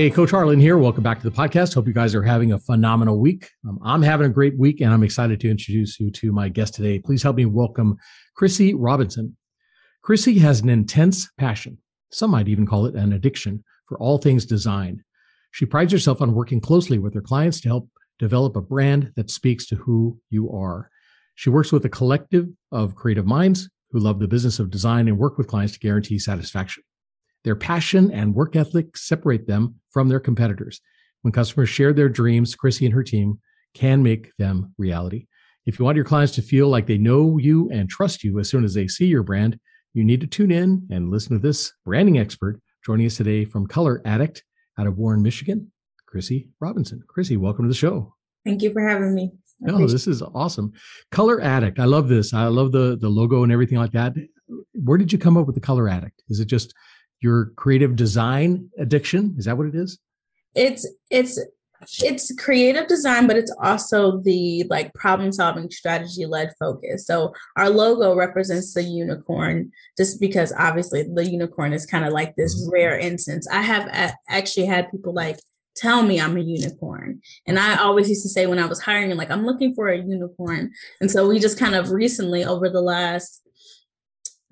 Hey, Coach Harlan here. Welcome back to the podcast. Hope you guys are having a phenomenal week. Um, I'm having a great week, and I'm excited to introduce you to my guest today. Please help me welcome Chryssy Robinson. Chryssy has an intense passion, some might even call it an addiction, for all things design. She prides herself on working closely with her clients to help develop a brand that speaks to who you are. She works with a collective of creative minds who love the business of design and work with clients to guarantee satisfaction. Their passion and work ethic separate them from their competitors. When customers share their dreams, Chryssy and her team can make them reality. If you want your clients to feel like they know you and trust you as soon as they see your brand, you need to tune in and listen to this branding expert joining us today from Kolor Addikt out of Warren, Michigan, Chryssy Robinson. Chryssy, welcome to the show. Thank you for having me. Oh, this is awesome. Kolor Addikt. I love this. I love the the logo and everything like that. Where did you come up with the Kolor Addikt? Is it just your creative design addiction? Is that what it is? It's it's it's creative design, but it's also the like problem solving strategy led focus. So our logo represents the unicorn, just because obviously the unicorn is kind of like this mm-hmm. rare instance. I have actually had people like tell me I'm a unicorn. And I always used to say when I was hiring, like, I'm looking for a unicorn. And so we just kind of recently, over the last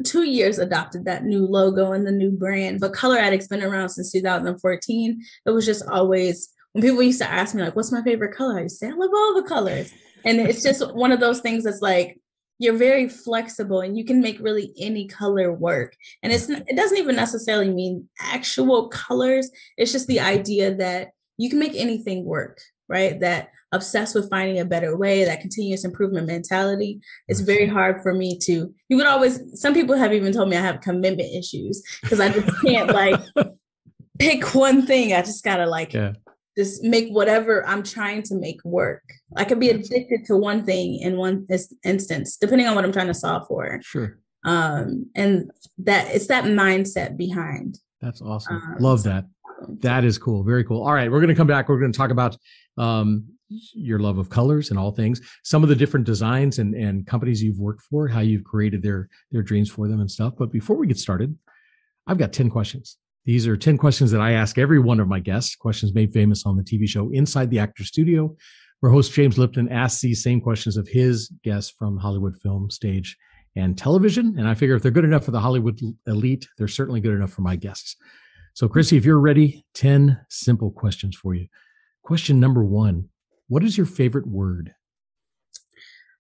two years adopted that new logo and the new brand. But Kolor Addikt's been around since 2014. It was just always when people used to ask me, like, what's my favorite color? I used to say, I love all the colors. And it's just one of those things that's like, you're very flexible and you can make really any color work. And it's it doesn't even necessarily mean actual colors. It's just the idea that you can make anything work, right? That obsessed with finding a better way, that continuous improvement mentality. It's very hard for me to, you would always, some people have even told me I have commitment issues because I just can't like pick one thing. I just gotta like yeah. just make whatever I'm trying to make work. I could be addicted to one thing in one instance, depending on what I'm trying to solve for. Sure. Um, and that it's that mindset behind. That's awesome. Um, Love that. That is cool. Very cool. All right, we're going to come back. We're going to talk about um, your love of colors and all things. Some of the different designs and, and companies you've worked for how you've created their their dreams for them and stuff. But before we get started i've got 10 questions. These are 10 questions that i ask every one of my guests questions made famous on the tv show inside the actor studio where host james lipton asks these same questions of his guests from hollywood film stage and television. And i figure if they're good enough for the hollywood elite they're certainly good enough for my guests. So chryssy if you're ready 10 simple questions for you. Question number one what is your favorite word?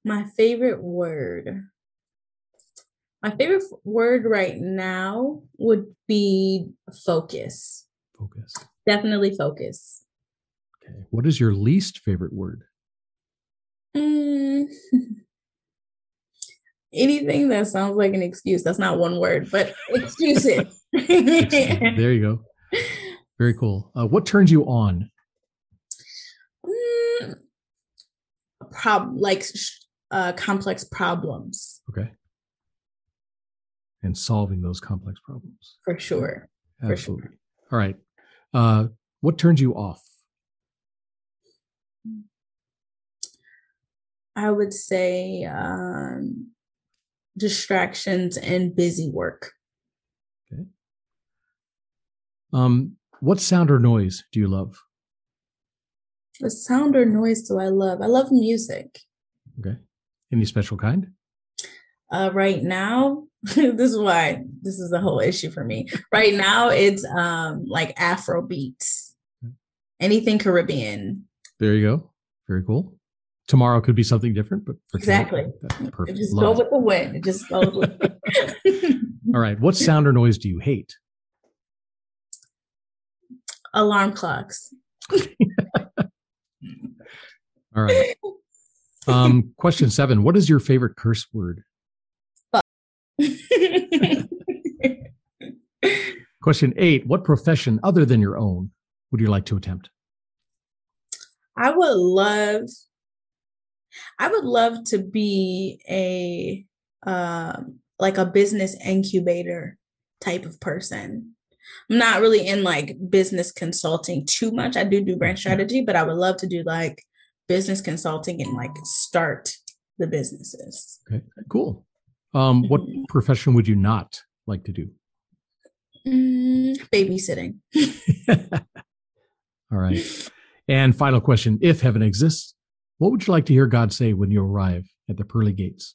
My favorite word. My favorite word right now would be focus. Focus. Definitely focus. Okay. What is your least favorite word? Mm. Anything that sounds like an excuse. That's not one word, but excuse it. there you go. Very cool. Uh, what turns you on? Prob like uh, complex problems. Okay. And solving those complex problems. For sure. Absolutely. For sure. All right. Uh, what turns you off? I would say um, distractions and busy work. Okay. Um, what sound or noise do you love? What sound or noise do I love? I love music. Okay. Any special kind? Uh, right now, this is why this is the whole issue for me. Right now, it's um like Afro beats, anything Caribbean. There you go. Very cool. Tomorrow could be something different, but exactly. Perfect. Just love go with the wind. It just goes with. All right. What sound or noise do you hate? Alarm clocks. All right. Um, question seven. What is your favorite curse word? question eight. What profession other than your own would you like to attempt? I would love I would love to be a um, like a business incubator type of person. I'm not really in like business consulting too much. I do do brand strategy, but I would love to do like business consulting and like start the businesses. Okay, cool. Um, what mm-hmm. profession would you not like to do? Mm, babysitting. All right. And final question If heaven exists, what would you like to hear God say when you arrive at the pearly gates?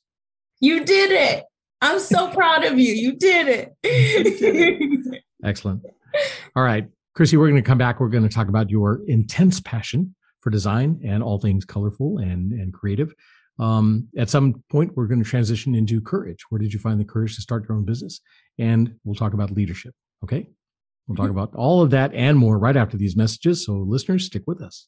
You did it. I'm so proud of you. You did it. Excellent. All right. Chryssy, we're going to come back. We're going to talk about your intense passion for design and all things colorful and, and creative. Um, at some point, we're going to transition into courage. Where did you find the courage to start your own business? And we'll talk about leadership. Okay. We'll talk mm-hmm. about all of that and more right after these messages. So, listeners, stick with us.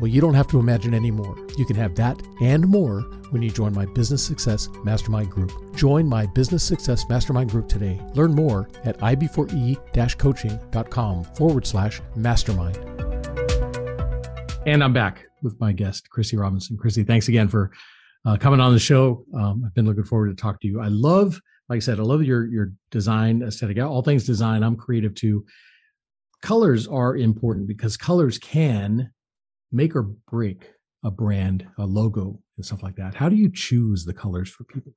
Well, you don't have to imagine anymore. You can have that and more when you join my Business Success Mastermind Group. Join my Business Success Mastermind Group today. Learn more at ib4e coaching.com forward slash mastermind. And I'm back with my guest, Chryssy Robinson. Chryssy, thanks again for uh, coming on the show. Um, I've been looking forward to talk to you. I love, like I said, I love your your design aesthetic. All things design. I'm creative too. Colors are important because colors can make or break a brand, a logo, and stuff like that? How do you choose the colors for people?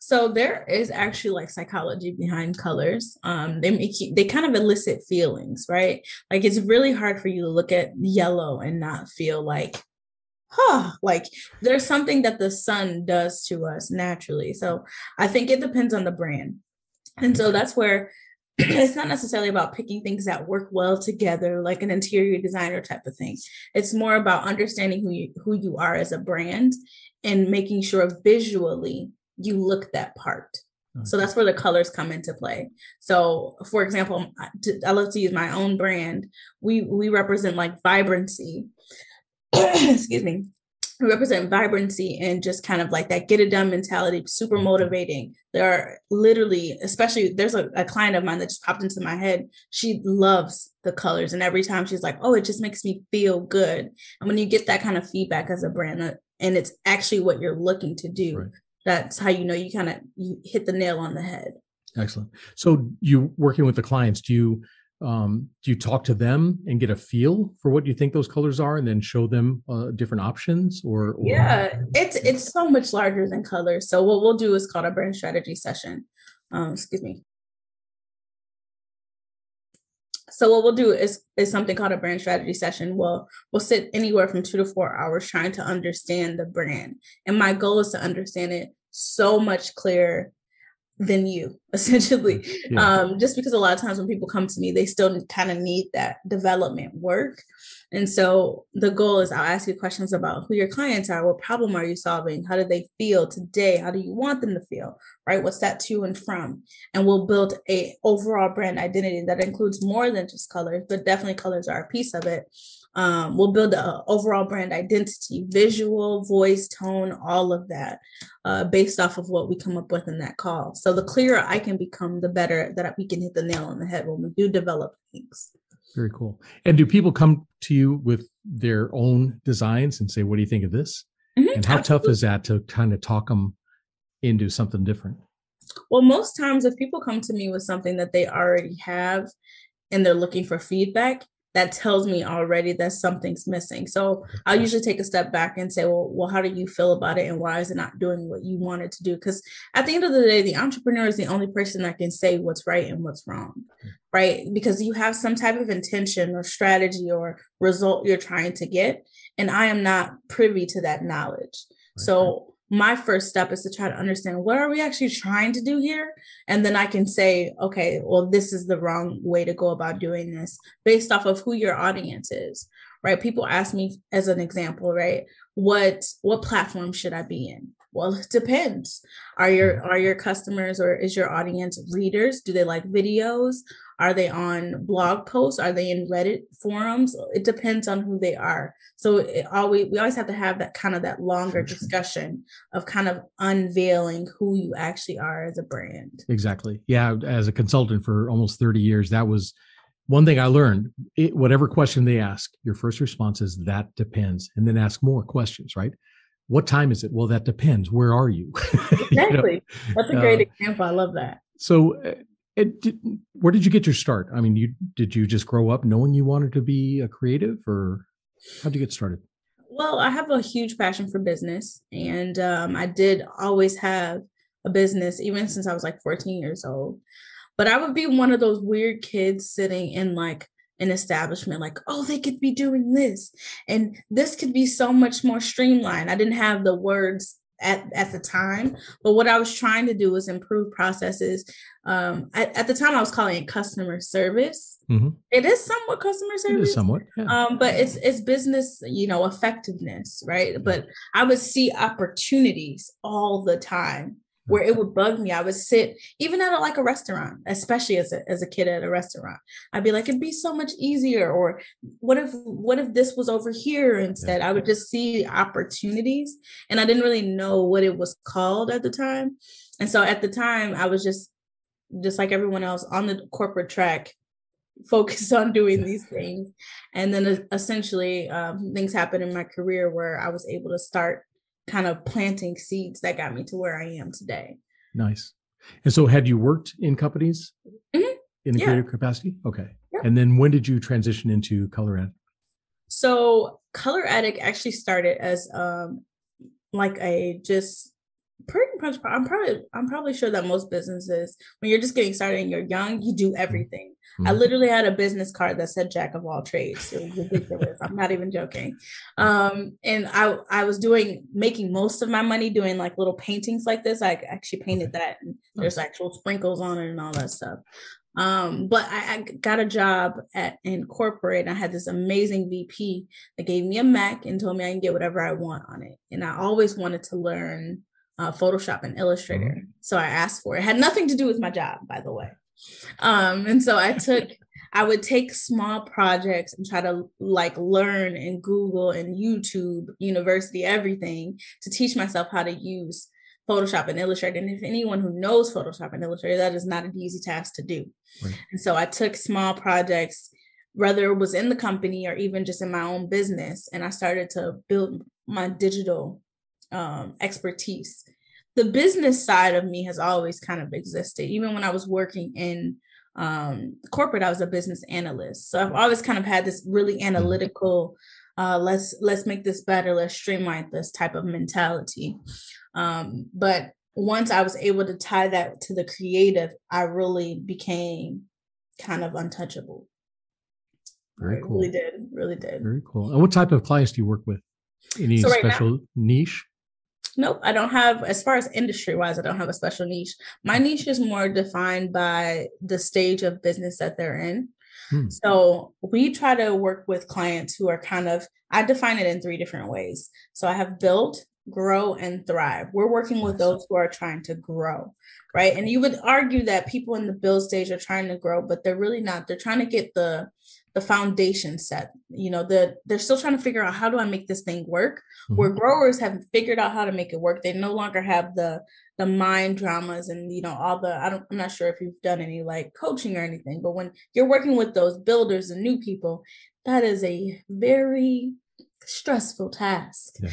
So there is actually like psychology behind colors. Um, they make you, they kind of elicit feelings, right? Like it's really hard for you to look at yellow and not feel like, huh, like there's something that the sun does to us naturally. So I think it depends on the brand. And so that's where it's not necessarily about picking things that work well together like an interior designer type of thing. It's more about understanding who you who you are as a brand and making sure visually you look that part. Okay. so that's where the colors come into play. So for example i love to use my own brand. We we represent like vibrancy. Excuse me represent vibrancy and just kind of like that get it done mentality, super mm-hmm. motivating. There are literally, especially there's a, a, client of mine that just popped into my head. She loves the colors, and every time she's like, "Oh, it just makes me feel good." And when you get that kind of feedback as a brand, uh, and it's actually what you're looking to do, right. that's how you know you kind of you hit the nail on the head. Excellent. So you working with the clients, do you um, do you talk to them and get a feel for what you think those colors are and then show them uh, different options or, or, yeah it's it's so much larger than colors. So what we'll do is called a brand strategy session. Um, excuse me. So what we'll do is is something called a brand strategy session. We'll we'll sit anywhere from two to four hours trying to understand the brand. And my goal is to understand it so much clearer than you essentially. Yeah. um, just because a lot of times when people come to me they still kind of need that development work. And so the goal is i'll ask you questions about who your clients are what problem are you solving? How do they feel today? How do you want them to feel? Right? What's that to and from? And we'll build a overall brand identity that includes more than just colors but definitely colors are a piece of it um, we'll build an overall brand identity, visual, voice, tone, all of that uh, based off of what we come up with in that call. So the clearer I can become, the better that we can hit the nail on the head when we do develop things. Very cool. And do people come to you with their own designs and say, "What do you think of this?" Mm-hmm, and how absolutely. tough is that to kind of talk them into something different? Well, most times if people come to me with something that they already have and they're looking for feedback, that tells me already that something's missing. So I'll usually take a step back and say, well, well, how do you feel about it? And why is it not doing what you wanted to do? Because at the end of the day, the entrepreneur is the only person that can say what's right and what's wrong, hmm. right? Because you have some type of intention or strategy or result you're trying to get. And I am not privy to that knowledge. So my first step is to try to understand what are we actually trying to do here? And then i can say okay well this is the wrong way to go about doing this based off of who your audience is right? People ask me as an example right what what platform should i be in well, it depends. Are your mm-hmm. are your customers or is your audience readers? Do they like videos? Are they on blog posts? Are they in Reddit forums? It depends on who they are. So it always we always have to have that kind of that longer discussion of kind of unveiling who you actually are as a brand. Exactly. Yeah, as a consultant for almost 30 years, that was one thing I learned. It, whatever question they ask, your first response is that depends, and then ask more questions, right? What time is it? Well, that depends. Where are you? Exactly. you know? That's a great uh, example. I love that. So uh, it did, where did you get your start? I mean, you did you just grow up knowing you wanted to be a creative, or how did you get started? Well, I have a huge passion for business, and um, I did always have a business even since I was like 14 years old. But I would be one of those weird kids sitting in like an establishment, like, oh, they could be doing this, and this could be so much more streamlined. I didn't have the words at, at the time. But what I was trying to do was improve processes. Um, at, at the time, I was calling it customer service. Mm-hmm. It is somewhat customer service, it somewhat, yeah. um, but it's it's business, you know, effectiveness, right? But I would see opportunities all the time where it would bug me. I would sit even at a, like a restaurant, especially as a, as a kid at a restaurant. I'd be like, it'd be so much easier. Or what if what if this was over here instead? Yeah. I would just see opportunities, and I didn't really know what it was called at the time. And so at the time, I was just just like everyone else on the corporate track focused on doing these things and then essentially um, things happened in my career where i was able to start kind of planting seeds that got me to where I am today. Nice. And so, had you worked in companies mm-hmm. in the yeah. creative capacity? Okay. Yeah. And then, when did you transition into Kolor Addikt? So, Kolor Addikt actually started as um, like a just pretty much. I'm probably I'm probably sure that most businesses, when you're just getting started and you're young, you do everything. Mm-hmm. I literally had a business card that said jack of all trades. It was ridiculous. I'm not even joking. Um, and I I was doing making most of my money doing like little paintings like this. I actually painted that and there's actual sprinkles on it and all that stuff. Um, but I, I, got a job at in corporate. I had this amazing VP that gave me a Mac and told me I can get whatever I want on it. And I always wanted to learn uh, Photoshop and Illustrator. Mm-hmm. So I asked for it. it. Had nothing to do with my job, by the way. Um, and so I took, I would take small projects and try to like learn and Google and YouTube, university, everything to teach myself how to use Photoshop and Illustrator. And if anyone who knows Photoshop and Illustrator, that is not an easy task to do. Right. And so I took small projects, whether it was in the company or even just in my own business, and I started to build my digital um, expertise the business side of me has always kind of existed. Even when I was working in um, corporate, I was a business analyst. So I've always kind of had this really analytical, uh, let's let's make this better, let's streamline this type of mentality. Um, but once I was able to tie that to the creative, I really became kind of untouchable. Very cool. Really did, really did. Very cool. And what type of clients do you work with? Any so right special now, niche? Nope, I don't have, as far as industry wise, I don't have a special niche. My niche is more defined by the stage of business that they're in. Hmm. So we try to work with clients who are kind of, I define it in three different ways. So I have built, grow, and thrive. We're working with those who are trying to grow, right? And you would argue that people in the build stage are trying to grow, but they're really not. They're trying to get the the foundation set you know the they're still trying to figure out how do i make this thing work mm-hmm. where growers have figured out how to make it work they no longer have the the mind dramas and you know all the i don't i'm not sure if you've done any like coaching or anything but when you're working with those builders and new people that is a very stressful task yeah.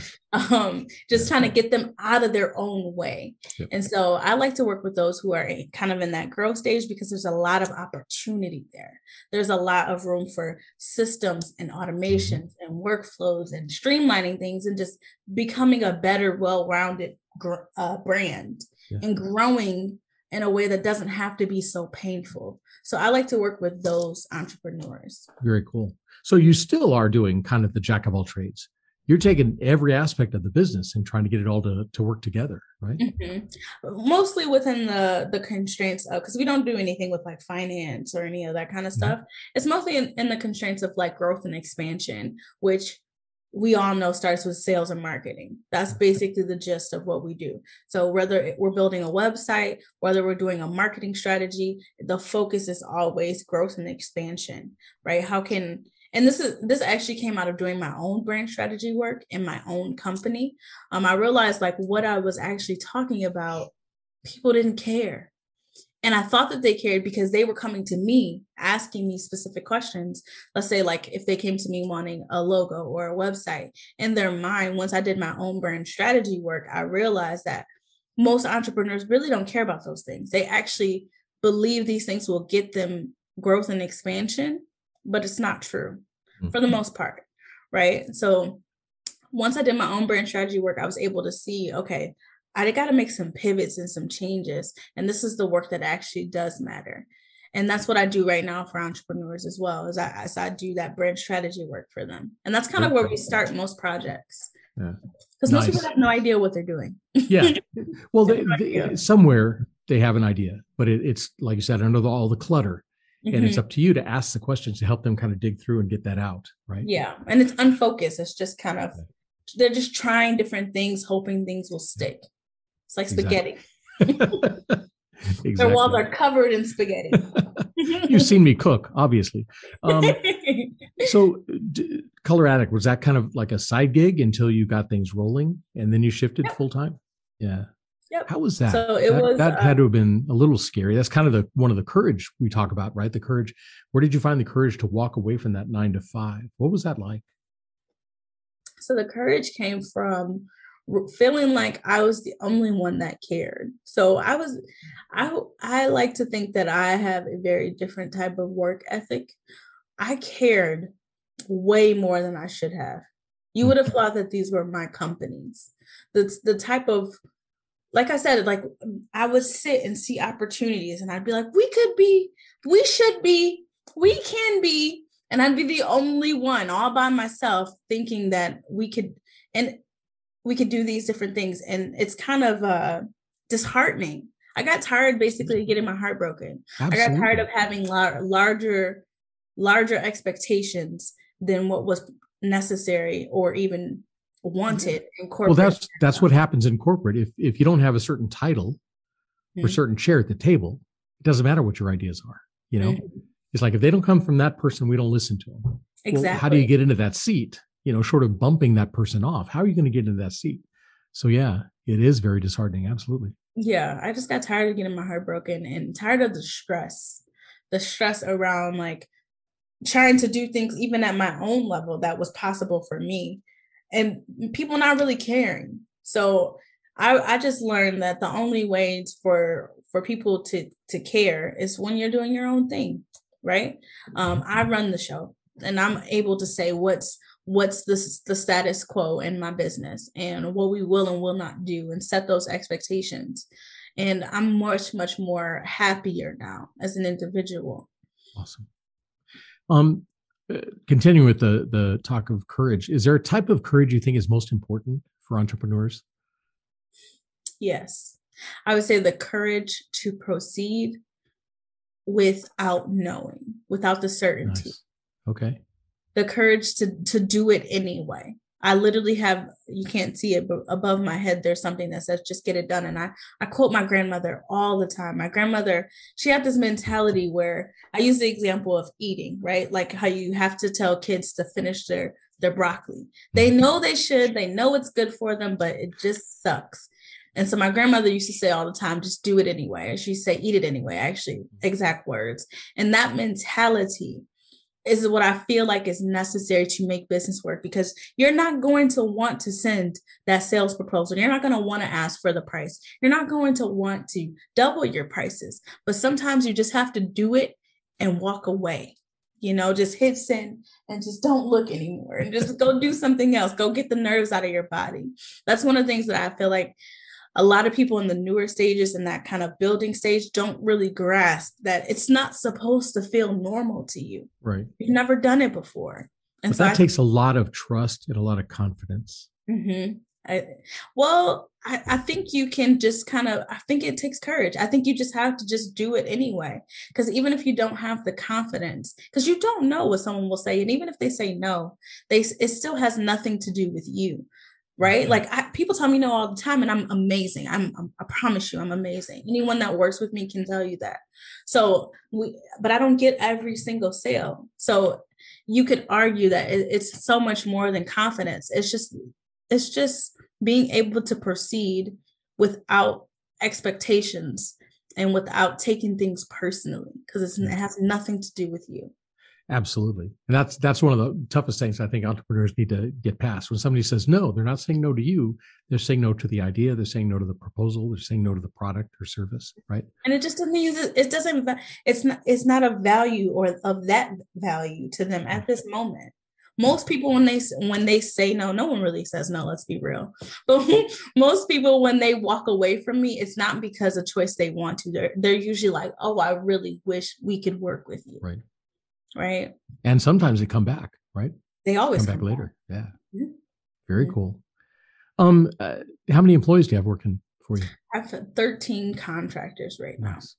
um just yeah. trying to get them out of their own way and so i like to work with those who are kind of in that growth stage because there's a lot of opportunity there there's a lot of room for systems and mm-hmm. automations mm-hmm. and workflows and streamlining things and just becoming a better well-rounded gr- uh, brand yeah. and growing in a way that doesn't have to be so painful so i like to work with those entrepreneurs very cool so you still are doing kind of the jack of all trades. You're taking every aspect of the business and trying to get it all to, to work together, right? Mm-hmm. Mostly within the the constraints of because we don't do anything with like finance or any of that kind of mm-hmm. stuff. Mm-hmm. It's mostly in, in the constraints of like growth and expansion, which we all know starts with sales and marketing. That's basically the gist of what we do. So whether we're building a website, whether we're doing a marketing strategy, the focus is always growth and expansion, right? How can and this is this actually came out of doing my own brand strategy work in my own company. Um, I realized like what I was actually talking about, people didn't care. And I thought that they cared because they were coming to me asking me specific questions. Let's say, like, if they came to me wanting a logo or a website, in their mind, once I did my own brand strategy work, I realized that most entrepreneurs really don't care about those things. They actually believe these things will get them growth and expansion, but it's not true mm-hmm. for the most part. Right. So once I did my own brand strategy work, I was able to see, okay, I got to make some pivots and some changes. And this is the work that actually does matter. And that's what I do right now for entrepreneurs as well, is I, as I do that brand strategy work for them. And that's kind of where we start most projects. Because nice. most people have no idea what they're doing. yeah. Well, they, they, somewhere they have an idea, but it, it's like you said, under the, all the clutter. Mm-hmm. And it's mm-hmm. up to you to ask the questions to help them kind of dig through and get that out. Right. Yeah. And it's unfocused. It's just kind of, they're just trying different things, hoping things will stick. It's like spaghetti. Exactly. Their walls are covered in spaghetti. You've seen me cook, obviously. Um, so, d- Kolor Addikt was that kind of like a side gig until you got things rolling, and then you shifted yep. full time. Yeah. Yep. How was that? So it that, was that uh, had to have been a little scary. That's kind of the one of the courage we talk about, right? The courage. Where did you find the courage to walk away from that nine to five? What was that like? So the courage came from feeling like I was the only one that cared. So I was I I like to think that I have a very different type of work ethic. I cared way more than I should have. You would have thought that these were my companies. The the type of like I said, like I would sit and see opportunities and I'd be like, we could be, we should be, we can be. And I'd be the only one all by myself thinking that we could. And we could do these different things and it's kind of uh disheartening i got tired basically getting my heart broken Absolutely. i got tired of having lar- larger larger expectations than what was necessary or even wanted in corporate well that's that's what happens in corporate if if you don't have a certain title mm-hmm. or certain chair at the table it doesn't matter what your ideas are you know mm-hmm. it's like if they don't come from that person we don't listen to them exactly well, how do you get into that seat you know, sort of bumping that person off. How are you going to get into that seat? So yeah, it is very disheartening. Absolutely. Yeah, I just got tired of getting my heart broken and tired of the stress, the stress around like trying to do things even at my own level that was possible for me, and people not really caring. So I, I just learned that the only way for for people to to care is when you're doing your own thing, right? Um, I run the show, and I'm able to say what's what's the, the status quo in my business and what we will and will not do and set those expectations and i'm much much more happier now as an individual awesome um continuing with the the talk of courage is there a type of courage you think is most important for entrepreneurs yes i would say the courage to proceed without knowing without the certainty nice. okay the courage to to do it anyway. I literally have you can't see it but above my head there's something that says just get it done and I I quote my grandmother all the time. My grandmother she had this mentality where I use the example of eating, right? Like how you have to tell kids to finish their their broccoli. They mm-hmm. know they should, they know it's good for them, but it just sucks. And so my grandmother used to say all the time, just do it anyway. She'd say, eat it anyway, actually, exact words. And that mentality is what I feel like is necessary to make business work because you're not going to want to send that sales proposal. You're not going to want to ask for the price. You're not going to want to double your prices. But sometimes you just have to do it and walk away. You know, just hit send and just don't look anymore and just go do something else. Go get the nerves out of your body. That's one of the things that I feel like a lot of people in the newer stages and that kind of building stage don't really grasp that it's not supposed to feel normal to you. Right. You've never done it before. And but so that I, takes a lot of trust and a lot of confidence. Mm-hmm. I, well, I, I think you can just kind of, I think it takes courage. I think you just have to just do it anyway. Because even if you don't have the confidence, because you don't know what someone will say. And even if they say no, they it still has nothing to do with you. Right. Mm-hmm. Like I, people tell me no all the time, and I'm amazing. I'm, I'm, I promise you, I'm amazing. Anyone that works with me can tell you that. So we, but I don't get every single sale. So you could argue that it, it's so much more than confidence. It's just, it's just being able to proceed without expectations and without taking things personally because it has nothing to do with you absolutely. And that's that's one of the toughest things i think entrepreneurs need to get past. When somebody says no they're not saying no to you. They're saying no to the idea. They're saying no to the proposal. They're saying no to the product or service right? And it just doesn't use it doesn't it's not it's not a value or of that value to them at this moment. Most people when they when they say no no one really says no let's be real. But most people when they walk away from me it's not because a choice they want to. They're, they're usually like oh i really wish we could work with you. Right right and sometimes they come back right they always come, come back, later yeah very cool um uh, how many employees do you have working for you i have 13 contractors right now nice.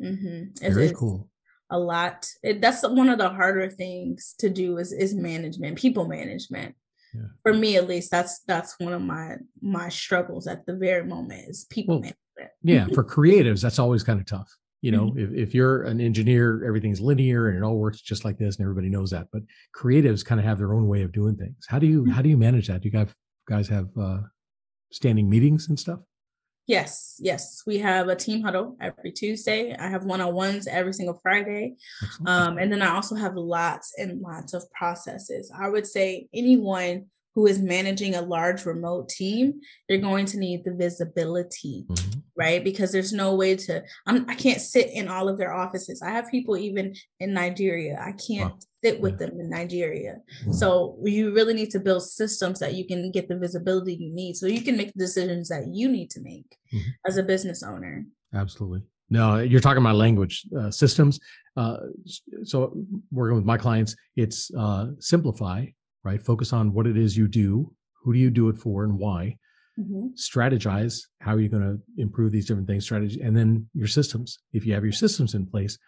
mm-hmm. very it's, cool a lot. It, that's one of the harder things to do is is management, people management. Yeah. For me, at least, that's that's one of my my struggles at the very moment is people well, management. yeah, for creatives, that's always kind of tough. You know, mm-hmm. if, if you're an engineer, everything's linear and it all works just like this, and everybody knows that. But creatives kind of have their own way of doing things. How do you mm-hmm. how do you manage that? Do you guys guys have uh, standing meetings and stuff? Yes, yes. We have a team huddle every Tuesday. I have one on ones every single Friday. Um, and then I also have lots and lots of processes. I would say anyone who is managing a large remote team, you're going to need the visibility, mm-hmm. right? Because there's no way to, I'm, I can not sit in all of their offices. I have people even in Nigeria. I can't wow. sit with yeah. them in Nigeria. Mm-hmm. So you really need to build systems that you can get the visibility you need so you can make the decisions that you need to make mm-hmm. as a business owner. Absolutely. No, you're talking about language uh, systems. Uh, so working with my clients, it's uh, simplify right? Focus on what it is you do, who do you do it for, and why. Mm-hmm. Strategize how are you going to improve these different things, strategy, and then your systems. If you have your systems in place,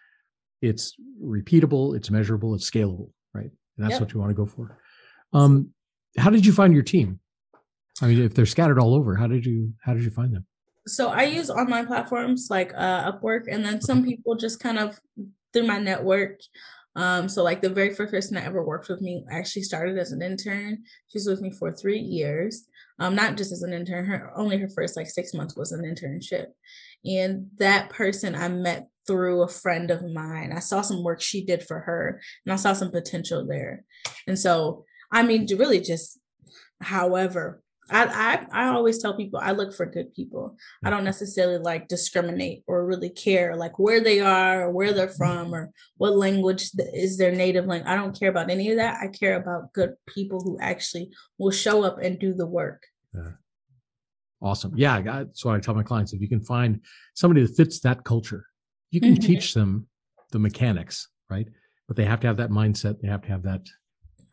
it's repeatable, it's measurable, it's scalable, right? And that's yep. what you want to go for. Um, how did you find your team? I mean, if they're scattered all over, how did you how did you find them? So I use online platforms like uh, Upwork, and then some people just kind of through my network um, so like the very first person that ever worked with me actually started as an intern. She's with me for three years. Um, not just as an intern, her only her first like six months was an internship. And that person I met through a friend of mine. I saw some work she did for her and I saw some potential there. And so I mean really just however I, I I always tell people I look for good people. I don't necessarily like discriminate or really care like where they are or where they're from or what language is their native language. I don't care about any of that. I care about good people who actually will show up and do the work. Yeah. Awesome. Yeah, that's what I tell my clients. If you can find somebody that fits that culture, you can mm-hmm. teach them the mechanics, right? But they have to have that mindset. They have to have that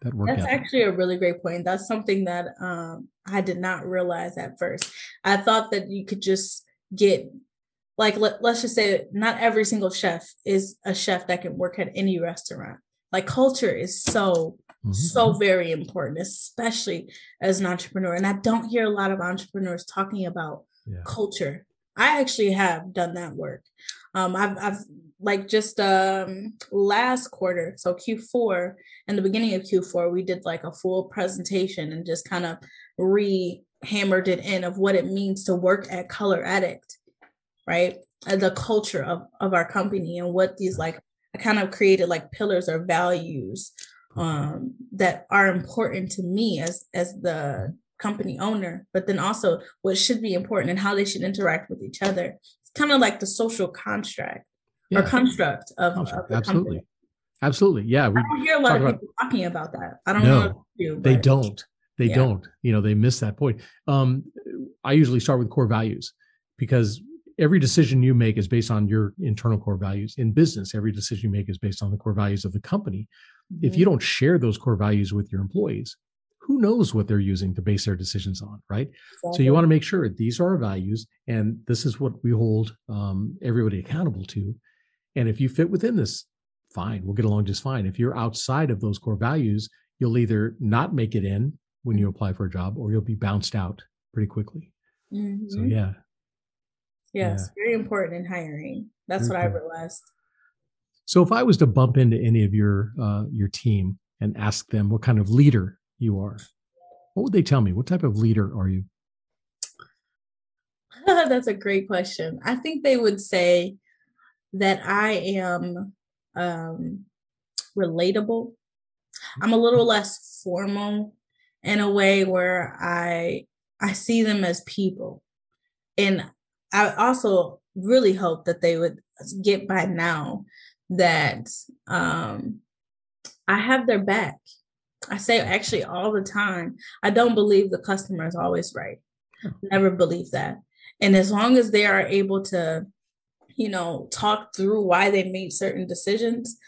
that work that's actually a really great point. That's something that um, i did not realize at first. I thought that you could just get like let, let's just say not every single chef is a chef that can work at any restaurant. Like culture is so mm-hmm. so very important especially as an entrepreneur. And i don't hear a lot of entrepreneurs talking about yeah. culture. I actually have done that work. Um, I've, I've like just um last quarter so q4 and the beginning of q4 we did like a full presentation and just kind of re hammered it in of what it means to work at kolor addikt right? And the culture of, of our company and what these like i kind of created like pillars or values um that are important to me as as the company owner but then also what should be important and how they should interact with each other. It's kind of like the social construct yeah. or construct of, construct. of absolutely company. absolutely yeah we I don't hear a lot of about, people talking about that i don't no, know do, they don't they yeah. don't you know they miss that point um i usually start with core values because every decision you make is based on your internal core values in business every decision you make is based on the core values of the company mm-hmm. if you don't share those core values with your employees who knows what they're using to base their decisions on, right? Exactly. So you want to make sure these are our values and this is what we hold um, everybody accountable to. And if you fit within this, fine, we'll get along just fine. If you're outside of those core values, you'll either not make it in when you apply for a job or you'll be bounced out pretty quickly. Mm-hmm. So yeah. Yes, yeah. very important in hiring. That's what. I realized. So if I was to bump into any of your uh, your team and ask them what kind of leader you are, what would they tell me? What type of leader are you? That's a great question. I think they would say that I am um, relatable. I'm a little less formal in a way where I I see them as people. And I also really hope that they would get by now that um, I have their back. I say actually all the time, I don't believe the customer is always right. Never believe that. And as long as they are able to, you know, talk through why they made certain decisions,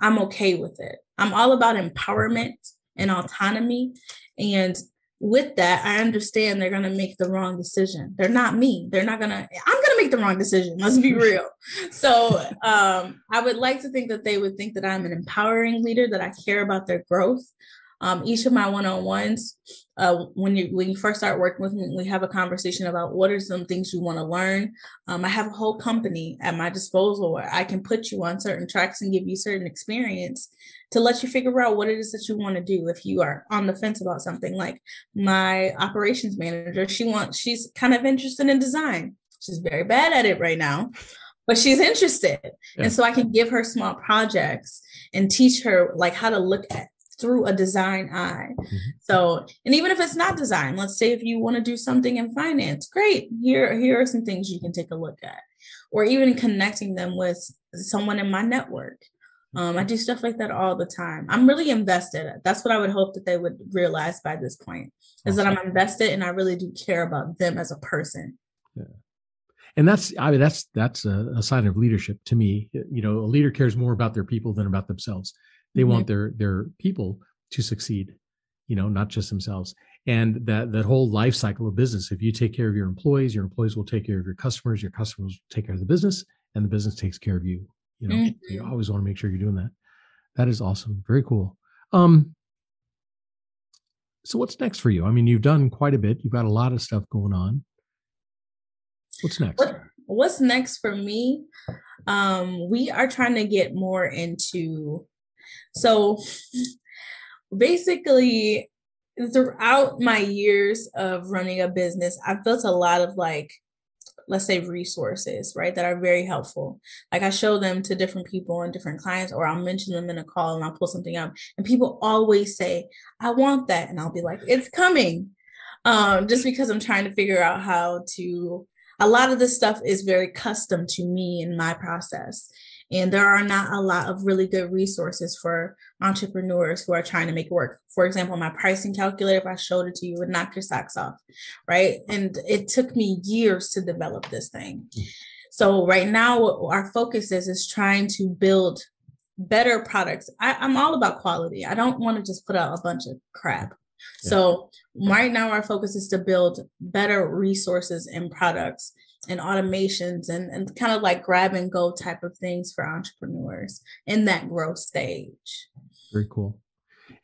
I'm okay with it. I'm all about empowerment and autonomy. And with that, I understand they're going to make the wrong decision. They're not me. They're not going to, I'm going to make the wrong decision. Let's be real. so um, I would like to think that they would think that I'm an empowering leader, that I care about their growth. Um, each of my one-on-ones, uh, when you when you first start working with me, we have a conversation about what are some things you want to learn. Um, I have a whole company at my disposal where I can put you on certain tracks and give you certain experience to let you figure out what it is that you want to do if you are on the fence about something. Like my operations manager, she wants she's kind of interested in design. She's very bad at it right now but she's interested. Yeah. And so I can give her small projects and teach her like how to look at through a design eye. Mm-hmm. So, and even if it's not design, let's say if you want to do something in finance, great. Here, here are some things you can take a look at, or even connecting them with someone in my network. Um, I do stuff like that all the time. I'm really invested. That's what I would hope that they would realize by this point is that I'm invested and I really do care about them as a person. Yeah. And that's, I mean, that's, that's a, a sign of leadership to me. You know, a leader cares more about their people than about themselves. They mm-hmm. want their their people to succeed, you know, not just themselves. And that that whole life cycle of business. If you take care of your employees, your employees will take care of your customers. Your customers will take care of the business, and the business takes care of you. You know, mm-hmm. you always want to make sure you're doing that. That is awesome. Very cool. Um, so what's next for you? I mean, you've done quite a bit. You've got a lot of stuff going on. What's next? What, what's next for me? Um, we are trying to get more into so basically, throughout my years of running a business, I've built a lot of like, let's say resources, right, that are very helpful. Like I show them to different people and different clients, or I'll mention them in a call and I'll pull something up. And people always say, I want that. And I'll be like, it's coming. Um, just because I'm trying to figure out how to a lot of this stuff is very custom to me and my process. And there are not a lot of really good resources for entrepreneurs who are trying to make work. For example, my pricing calculator, if I showed it to you, would knock your socks off, right? And it took me years to develop this thing. Hmm. So right now, what our focus is is trying to build better products. I, I'm all about quality. I don't want to just put out a bunch of crap. So right now our focus is to build better resources and products and automations and, and kind of like grab and go type of things for entrepreneurs in that growth stage. Very cool.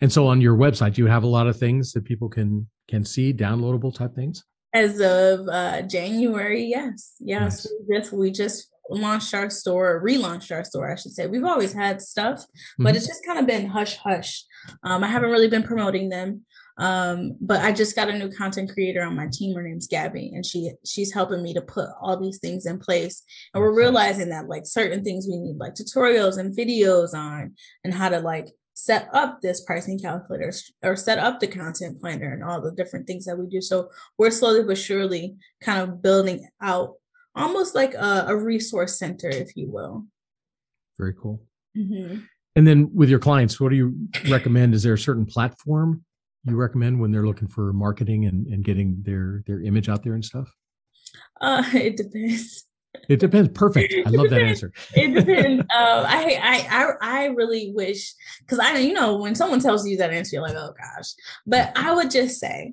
And so on your website, you have a lot of things that people can can see, downloadable type things. As of uh, January, yes, yes, nice. we just we just launched our store, relaunched our store, I should say. We've always had stuff, mm-hmm. but it's just kind of been hush hush. Um, I haven't really been promoting them. Um, but I just got a new content creator on my team. Her name's Gabby, and she she's helping me to put all these things in place. And we're realizing that like certain things we need like tutorials and videos on and how to like set up this pricing calculator or set up the content planner and all the different things that we do. So we're slowly but surely kind of building out almost like a, a resource center, if you will. Very cool. Mm-hmm. And then with your clients, what do you recommend? Is there a certain platform you recommend when they're looking for marketing and, and getting their their image out there and stuff? Uh, it depends. It depends. Perfect. I love that answer. it depends. Um, I, I, I, I really wish because I, you know, when someone tells you that answer, you're like, oh gosh. But I would just say,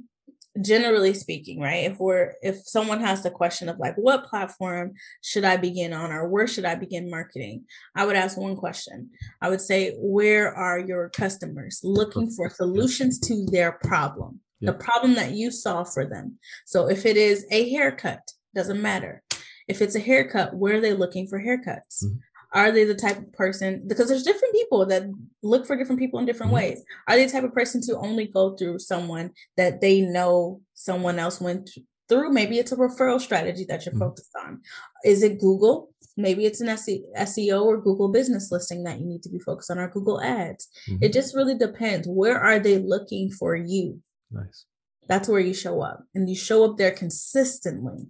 generally speaking, right? If we're, if someone has the question of like, what platform should I begin on, or where should I begin marketing? I would ask one question. I would say, where are your customers looking for solutions to their problem? The problem that you solve for them. So if it is a haircut, doesn't matter if it's a haircut, where are they looking for haircuts? Mm-hmm. Are they the type of person because there's different people that look for different people in different mm-hmm. ways? Are they the type of person to only go through someone that they know someone else went through? Maybe it's a referral strategy that you're mm-hmm. focused on. Is it Google? Maybe it's an SEO or Google business listing that you need to be focused on, or Google Ads. Mm-hmm. It just really depends. Where are they looking for you? Nice. That's where you show up, and you show up there consistently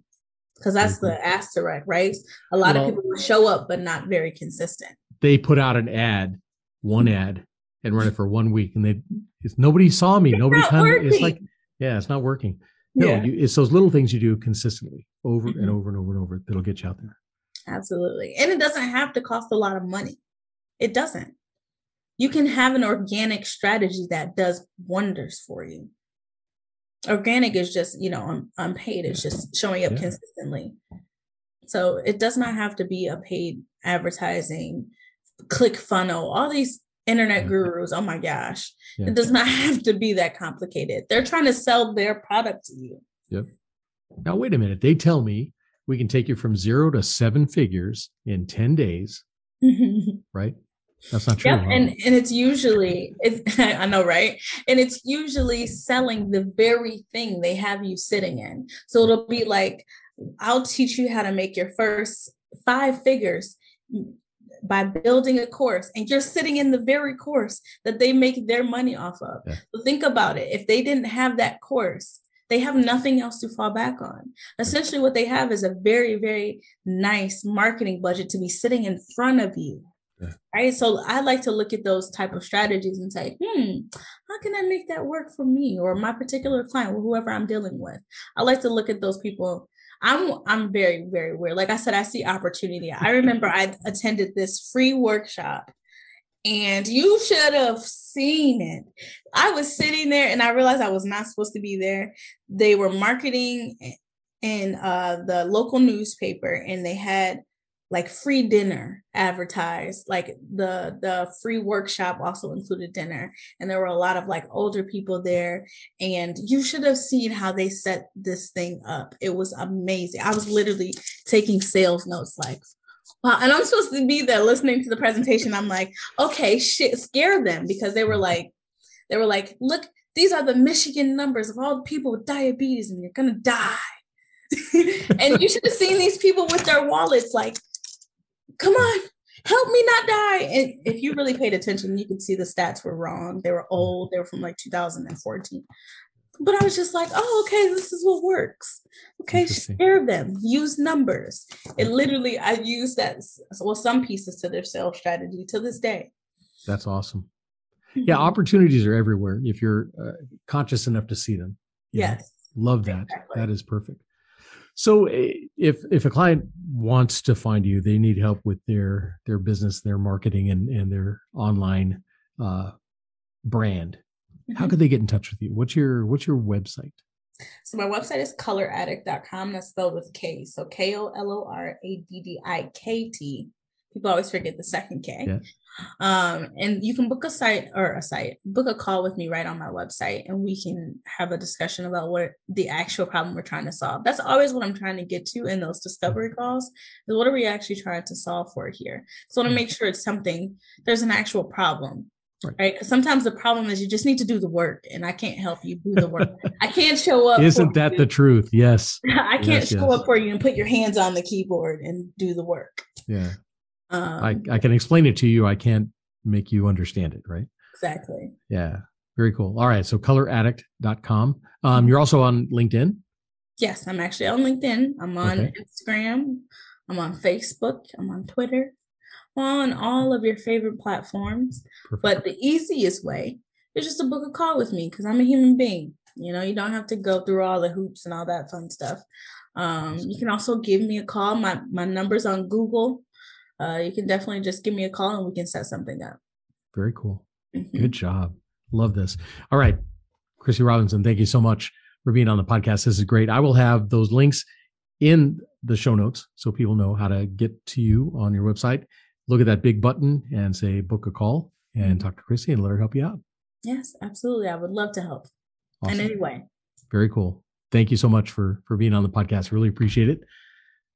because that's mm-hmm. the asterisk, right? A lot well, of people show up but not very consistent. They put out an ad, one ad, and run it for one week, and they it's, nobody saw me. It's nobody come. It's like yeah, it's not working. No, yeah. you, it's those little things you do consistently over mm-hmm. and over and over and over that'll get you out there. Absolutely, and it doesn't have to cost a lot of money. It doesn't. You can have an organic strategy that does wonders for you organic is just you know I'm unpaid it's just showing up yeah. consistently. So it does not have to be a paid advertising click funnel all these internet gurus oh my gosh. Yeah. it does not have to be that complicated. They're trying to sell their product to you. Yep. Now wait a minute. They tell me we can take you from zero to seven figures in 10 days right that's not true. Yep. And and it's usually it's I know, right? And it's usually selling the very thing they have you sitting in. So it'll be like, I'll teach you how to make your first five figures by building a course and you're sitting in the very course that they make their money off of. Yeah. So think about it. If they didn't have that course, they have nothing else to fall back on. Essentially, what they have is a very, very nice marketing budget to be sitting in front of you Right. So I like to look at those type of strategies and say, hmm, how can I make that work for me or my particular client or whoever I'm dealing with? I like to look at those people. I'm I'm very, very weird. Like I said, I see opportunity. I remember I attended this free workshop and you should have seen it. I was sitting there and I realized I was not supposed to be there. They were marketing in uh, the local newspaper and they had like free dinner advertised like the the free workshop also included dinner. And there were a lot of like older people there. And you should have seen how they set this thing up. It was amazing. I was literally taking sales notes like wow. And i'm supposed to be there listening to the presentation. I'm like okay shit scare them. Because they were like they were like look these are the michigan numbers of all the people with diabetes and you're gonna die. And you should have seen these people with their wallets like come on, help me not die. And if you really paid attention, you could see the stats were wrong. They were old. They were from like 2014. But I was just like, oh, okay, this is what works. Okay, share them, use numbers. And literally, I use that, well, some pieces to their sales strategy to this day. That's awesome. Yeah, mm-hmm. opportunities are everywhere if you're uh, conscious enough to see them. Yes. Love that. Exactly. That is perfect. So eh, if if a client wants to find you, they need help with their their business, their marketing, and and their online uh, brand. Mm-hmm. How could they get in touch with you? What's your what's your website? So my website is koloraddikt.com. That's spelled with K. So K O L O R A D D I K T People always forget the second K. Yeah. Um, and you can book a site or a site, book a call with me right on my website, and we can have a discussion about what the actual problem we're trying to solve. That's always what I'm trying to get to in those discovery calls. Is what are we actually trying to solve for here? So I want to make sure it's something. There's an actual problem right because sometimes the problem is you just need to do the work and i can't help you do the work i can't show up isn't that you. the truth yes i can't yes, show yes. up for you and put your hands on the keyboard and do the work yeah um, I, I can explain it to you. I can't make you understand it, right? Exactly. Yeah. Very cool. All right. So koloraddikt.com. Um, you're also on LinkedIn. Yes, I'm actually on LinkedIn. I'm on okay. Instagram. I'm on Facebook. I'm on Twitter. I'm on all of your favorite platforms. Perfect. But the easiest way is just to book a call with me because I'm a human being. You know, you don't have to go through all the hoops and all that fun stuff. Um, you can also give me a call. My my number's on Google. Uh, you can definitely just give me a call and we can set something up. Very cool. Mm-hmm. Good job. Love this. All right. Chryssy Robinson, thank you so much for being on the podcast. This is great. I will have those links in the show notes so people know how to get to you on your website. Look at that big button and say book a call and mm-hmm. talk to Chryssy and let her help you out. Yes, absolutely. I would love to help awesome. in any way. Very cool. Thank you so much for for being on the podcast. Really appreciate it.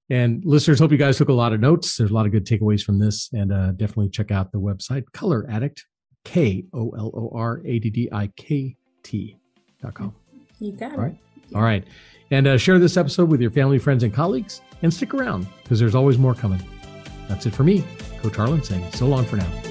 And listeners, hope you guys took a lot of notes. There's a lot of good takeaways from this, and uh, definitely check out the website Kolor Addikt, K O L O R A D D I K T dot com. You got it. All right. All right. And uh, share this episode with your family, friends, and colleagues, and stick around because there's always more coming. That's it for me, Coach Harlan, saying so long for now.